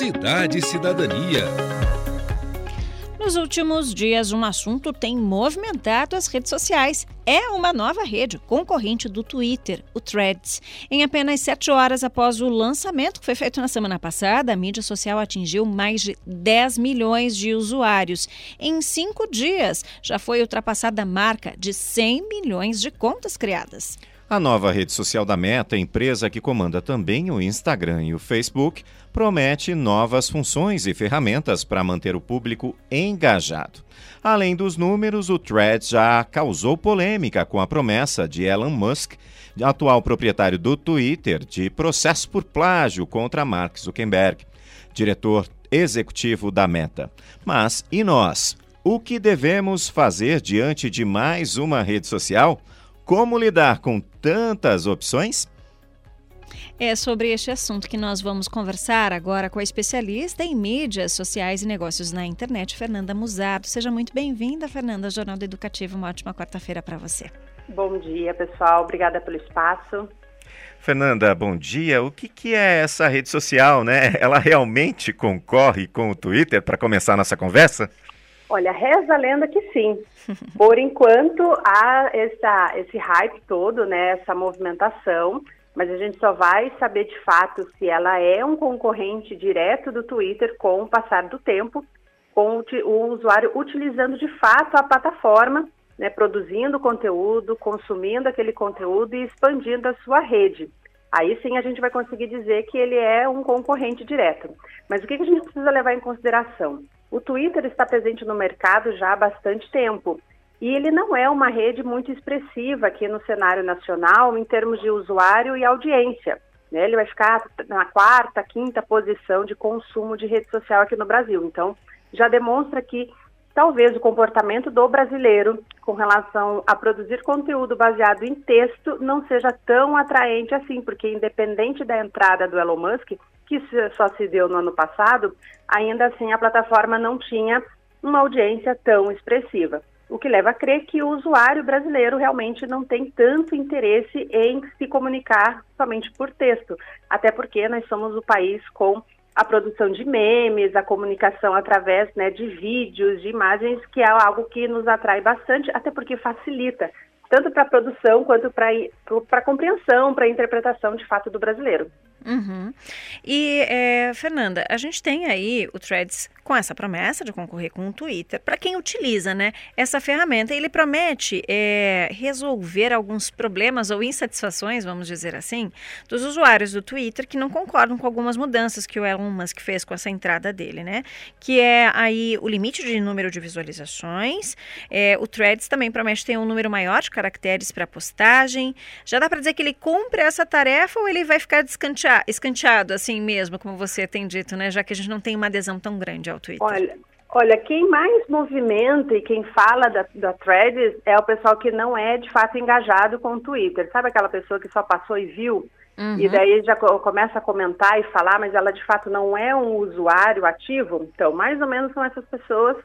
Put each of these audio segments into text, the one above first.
Cidade e Cidadania. Nos últimos dias, um assunto tem movimentado as redes sociais. É uma nova rede, concorrente do Twitter, o Threads. Em apenas sete horas após o lançamento, que foi feito na semana passada, a mídia social atingiu mais de 10 milhões de usuários. Em cinco dias, já foi ultrapassada a marca de 100 milhões de contas criadas. A nova rede social da Meta, empresa que comanda também o Instagram e o Facebook, promete novas funções e ferramentas para manter o público engajado. Além dos números, o Threads já causou polêmica com a promessa de Elon Musk, atual proprietário do Twitter, de processo por plágio contra Mark Zuckerberg, diretor executivo da Meta. Mas e nós? O que devemos fazer diante de mais uma rede social? Como lidar com tantas opções? É sobre este assunto que nós vamos conversar agora com a especialista em mídias sociais e negócios na internet, Fernanda Musardo. Seja muito bem-vinda, Fernanda, ao Jornal do Educativo. Uma ótima quarta-feira para você. Bom dia, pessoal. Obrigada pelo espaço. Fernanda, bom dia. O que, que é essa rede social, né? Ela realmente concorre com o Twitter para começar a nossa conversa? Olha, reza a lenda que sim. Por enquanto, há essa, esse hype todo, né, essa movimentação, mas a gente só vai saber de fato se ela é um concorrente direto do Twitter com o passar do tempo, com o usuário utilizando de fato a plataforma, né, produzindo conteúdo, consumindo aquele conteúdo e expandindo a sua rede. Aí sim a gente vai conseguir dizer que ele é um concorrente direto. Mas o que a gente precisa levar em consideração? O Twitter está presente no mercado já há bastante tempo e ele não é uma rede muito expressiva aqui no cenário nacional em termos de usuário e audiência. Né? Ele vai ficar na quarta, quinta posição de consumo de rede social aqui no Brasil. Então, já demonstra que talvez o comportamento do brasileiro com relação a produzir conteúdo baseado em texto não seja tão atraente assim, porque independente da entrada do Elon Musk, que só se deu no ano passado, ainda assim a plataforma não tinha uma audiência tão expressiva. O que leva a crer que o usuário brasileiro realmente não tem tanto interesse em se comunicar somente por texto, até porque nós somos o país com a produção de memes, a comunicação através né, de vídeos, de imagens, que é algo que nos atrai bastante, até porque facilita, tanto para a produção quanto para a compreensão, para a interpretação de fato do brasileiro. Uhum. E, é, Fernanda, a gente tem aí o Threads com essa promessa de concorrer com o Twitter. Para quem utiliza né, essa ferramenta, ele promete é, resolver alguns problemas ou insatisfações, vamos dizer assim, dos usuários do Twitter que não concordam com algumas mudanças que o Elon Musk fez com essa entrada dele, né? Que é aí o limite de número de visualizações. É, o Threads também promete ter um número maior de caracteres para postagem. Já dá para dizer que ele cumpre essa tarefa ou ele vai ficar descanteado? Escanteado assim mesmo, como você tem dito, né? Já que a gente não tem uma adesão tão grande ao Twitter. Olha, olha quem mais movimenta e quem fala da, da Threads é o pessoal que não é de fato engajado com o Twitter. Sabe aquela pessoa que só passou e viu? Uhum. E daí já começa a comentar e falar, mas ela de fato não é um usuário ativo? Então, mais ou menos são essas pessoas,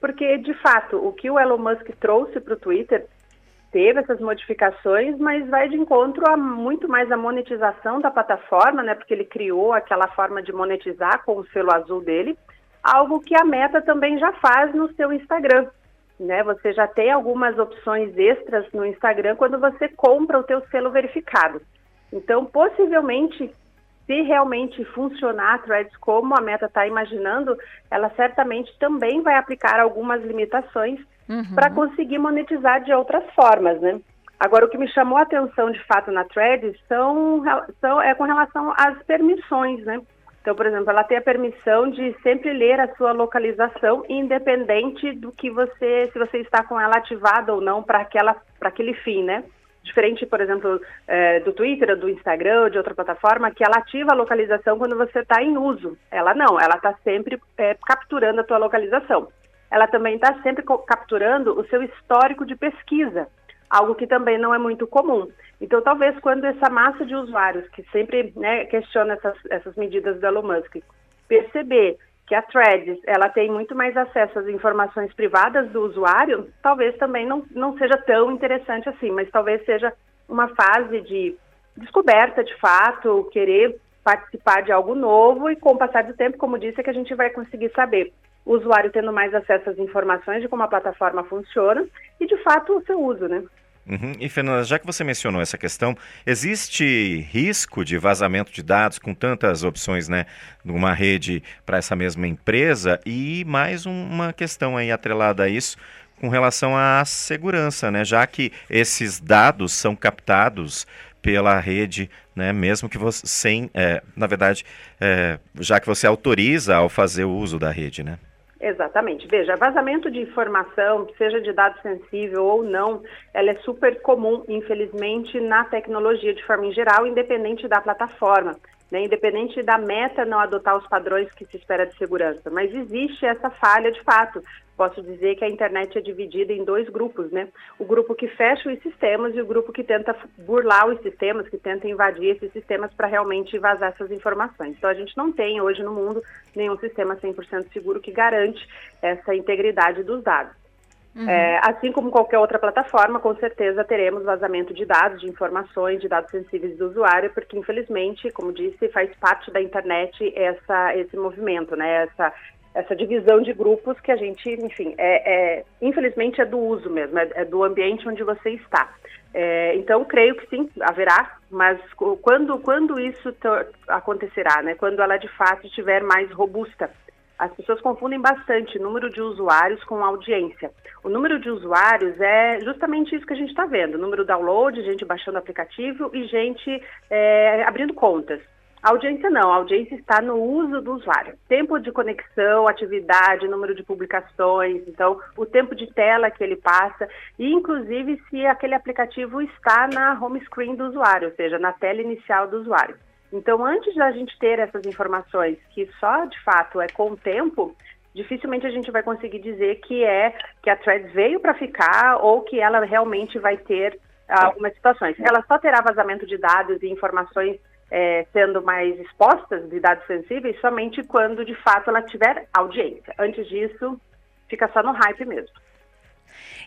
porque de fato o que o Elon Musk trouxe para o Twitter teve essas modificações, mas vai de encontro a muito mais a monetização da plataforma, né? Porque ele criou aquela forma de monetizar com o selo azul dele, algo que a Meta também já faz no seu Instagram. Né, você já tem algumas opções extras no Instagram quando você compra o teu selo verificado. Então, possivelmente, se realmente funcionar a Threads como a Meta está imaginando, ela certamente também vai aplicar algumas limitações uhum. para conseguir monetizar de outras formas, né? Agora, o que me chamou a atenção de fato na Threads são, são, é com relação às permissões, né? Então, por exemplo, ela tem a permissão de sempre ler a sua localização, independente do que você, se você está com ela ativada ou não para aquela, para aquele fim, né? Diferente, por exemplo, é, do Twitter, do Instagram, de outra plataforma, que ela ativa a localização quando você está em uso. Ela não, ela está sempre é, capturando a tua localização ela também está sempre capturando o seu histórico de pesquisa, algo que também não é muito comum. Então, talvez quando essa massa de usuários que sempre né, questiona essas, essas medidas do Elon Musk perceber que a Threads ela tem muito mais acesso às informações privadas do usuário, talvez também não, não seja tão interessante assim, mas talvez seja uma fase de descoberta de fato, querer participar de algo novo e com o passar do tempo, como disse, é que a gente vai conseguir saber o usuário tendo mais acesso às informações de como a plataforma funciona e, de fato, o seu uso, né? Uhum. E, Fernanda, já que você mencionou essa questão, existe risco de vazamento de dados com tantas opções, né, numa rede para essa mesma empresa? E mais uma questão aí atrelada a isso, com relação à segurança, né, já que esses dados são captados pela rede, né, mesmo que você sem, é, na verdade, é, já que você autoriza ao fazer o uso da rede, né? Exatamente. Veja, vazamento de informação, seja de dado sensível ou não, ela é super comum, infelizmente, na tecnologia de forma em geral, independente da plataforma né, independente da meta não adotar os padrões que se espera de segurança. Mas existe essa falha de fato. Posso dizer que a internet é dividida em dois grupos, né? O grupo que fecha os sistemas e o grupo que tenta burlar os sistemas, que tenta invadir esses sistemas para realmente vazar essas informações. Então a gente não tem hoje no mundo nenhum sistema 100% seguro que garante essa integridade dos dados. Uhum. É, assim como qualquer outra plataforma, com certeza teremos vazamento de dados, de informações, de dados sensíveis do usuário, porque infelizmente, como disse, faz parte da internet essa, esse movimento, né? Essa, essa divisão de grupos que a gente, enfim, é, é infelizmente é do uso mesmo, é, é do ambiente onde você está. É, então, creio que sim, haverá, mas quando, quando isso acontecerá, né? Quando ela de fato estiver mais robusta as pessoas confundem bastante número de usuários com audiência. O número de usuários é justamente isso que a gente está vendo: número de download, gente baixando aplicativo e gente é, abrindo contas. A audiência não, a audiência está no uso do usuário. Tempo de conexão, atividade, número de publicações, então o tempo de tela que ele passa e inclusive se aquele aplicativo está na home screen do usuário, ou seja, na tela inicial do usuário. Então, antes da gente ter essas informações, que só de fato é com o tempo, dificilmente a gente vai conseguir dizer que é que a Threads veio para ficar ou que ela realmente vai ter algumas situações. Ela só terá vazamento de dados e informações é, sendo mais expostas de dados sensíveis somente quando de fato ela tiver audiência. Antes disso, fica só no hype mesmo.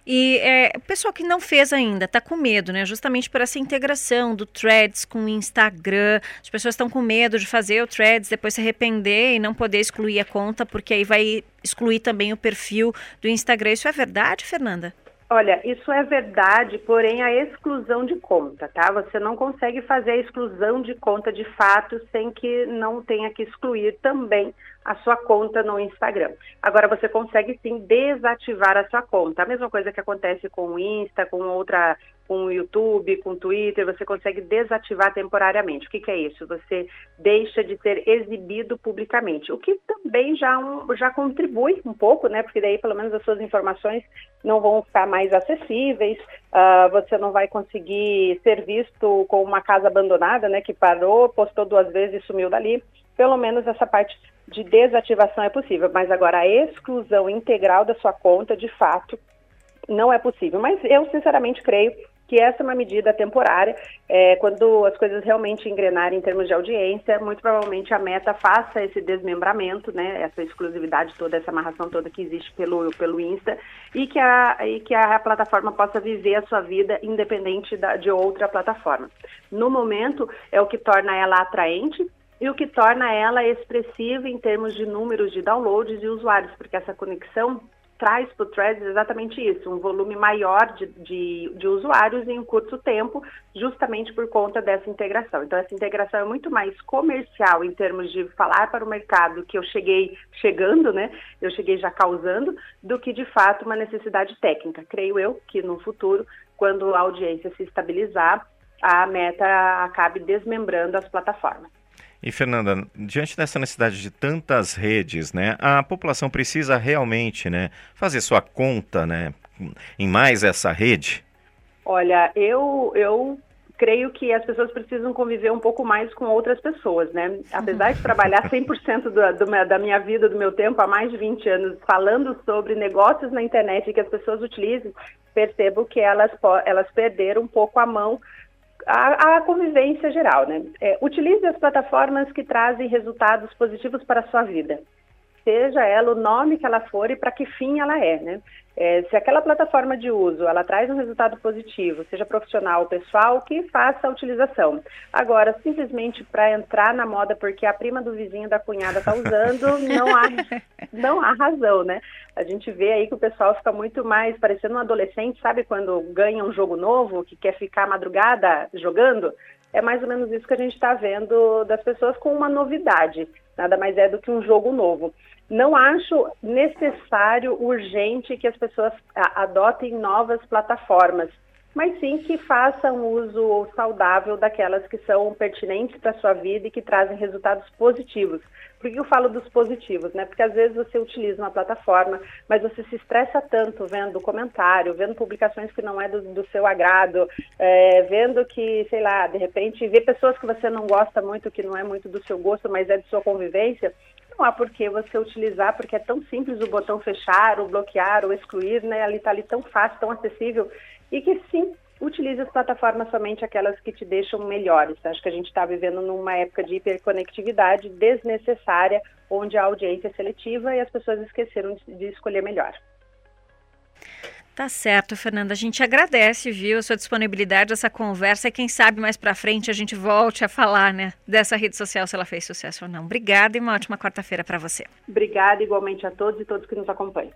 E é, o pessoal que não fez ainda está com medo, né? Justamente por essa integração do Threads com o Instagram. As pessoas estão com medo de fazer o Threads, depois se arrepender e não poder excluir a conta, porque aí vai excluir também o perfil do Instagram. Isso é verdade, Fernanda? Olha, isso é verdade, porém a exclusão de conta, tá? Você não consegue fazer a exclusão de conta de fato sem que não tenha que excluir também a sua conta no Instagram. Agora você consegue sim desativar a sua conta. A mesma coisa que acontece com o Insta, com outra, com o YouTube, com o Twitter, você consegue desativar temporariamente. O que, que é isso? Você deixa de ser exibido publicamente, o que também já, um, já contribui um pouco, né? Porque daí pelo menos as suas informações não vão ficar mais acessíveis, uh, você não vai conseguir ser visto com uma casa abandonada, né? Que parou, postou duas vezes e sumiu dali. Pelo menos essa parte de desativação é possível, mas agora a exclusão integral da sua conta, de fato, não é possível. Mas eu, sinceramente, creio que essa é uma medida temporária. É, quando as coisas realmente engrenarem em termos de audiência, muito provavelmente a meta faça esse desmembramento, né, essa exclusividade toda, essa amarração toda que existe pelo, pelo Insta, e que, a, e que a plataforma possa viver a sua vida independente da, de outra plataforma. No momento, é o que torna ela atraente, e o que torna ela expressiva em termos de números de downloads e usuários, porque essa conexão traz para o Threads exatamente isso, um volume maior de, de, de, usuários em um curto tempo, justamente por conta dessa integração. Então, essa integração é muito mais comercial em termos de falar para o mercado que eu cheguei chegando, né? Eu cheguei já causando, do que de fato uma necessidade técnica. Creio eu que no futuro, quando a audiência se estabilizar, a meta acabe desmembrando as plataformas. E Fernanda, diante dessa necessidade de tantas redes, né, a população precisa realmente, né, fazer sua conta, né, em mais essa rede? Olha, eu eu creio que as pessoas precisam conviver um pouco mais com outras pessoas, né? Apesar de trabalhar 100% do, do, da minha vida, do meu tempo, há mais de 20 anos, falando sobre negócios na internet que as pessoas utilizem, percebo que elas, elas perderam um pouco a mão a, a convivência geral, né? É, utilize as plataformas que trazem resultados positivos para a sua vida. Seja ela o nome que ela for e para que fim ela é, né? É, se aquela plataforma de uso ela traz um resultado positivo, seja profissional ou pessoal, que faça a utilização. Agora, simplesmente para entrar na moda porque a prima do vizinho da cunhada está usando, não há, não há razão, né? A gente vê aí que o pessoal fica muito mais parecendo um adolescente, sabe quando ganha um jogo novo, que quer ficar madrugada jogando? É mais ou menos isso que a gente está vendo das pessoas com uma novidade. Nada mais é do que um jogo novo. Não acho necessário, urgente, que as pessoas adotem novas plataformas, mas sim que façam uso saudável daquelas que são pertinentes para a sua vida e que trazem resultados positivos. Por que eu falo dos positivos, né? Porque às vezes você utiliza uma plataforma, mas você se estressa tanto vendo comentário, vendo publicações que não é do, do seu agrado, é, vendo que, sei lá, de repente, vê pessoas que você não gosta muito, que não é muito do seu gosto, mas é de sua convivência, não há por que você utilizar, porque é tão simples o botão fechar, ou bloquear, ou excluir, né? Ali está ali tão fácil, tão acessível, e que sim, utilize as plataformas somente aquelas que te deixam melhores. Acho que a gente está vivendo numa época de hiperconectividade desnecessária, onde a audiência é seletiva e as pessoas esqueceram de escolher melhor. Tá certo, Fernanda. A gente agradece, viu, a sua disponibilidade, essa conversa. E quem sabe mais para frente a gente volte a falar, né, dessa rede social, se ela fez sucesso ou não. Obrigada e uma ótima quarta-feira para você. Obrigada igualmente a todos e todos que nos acompanham.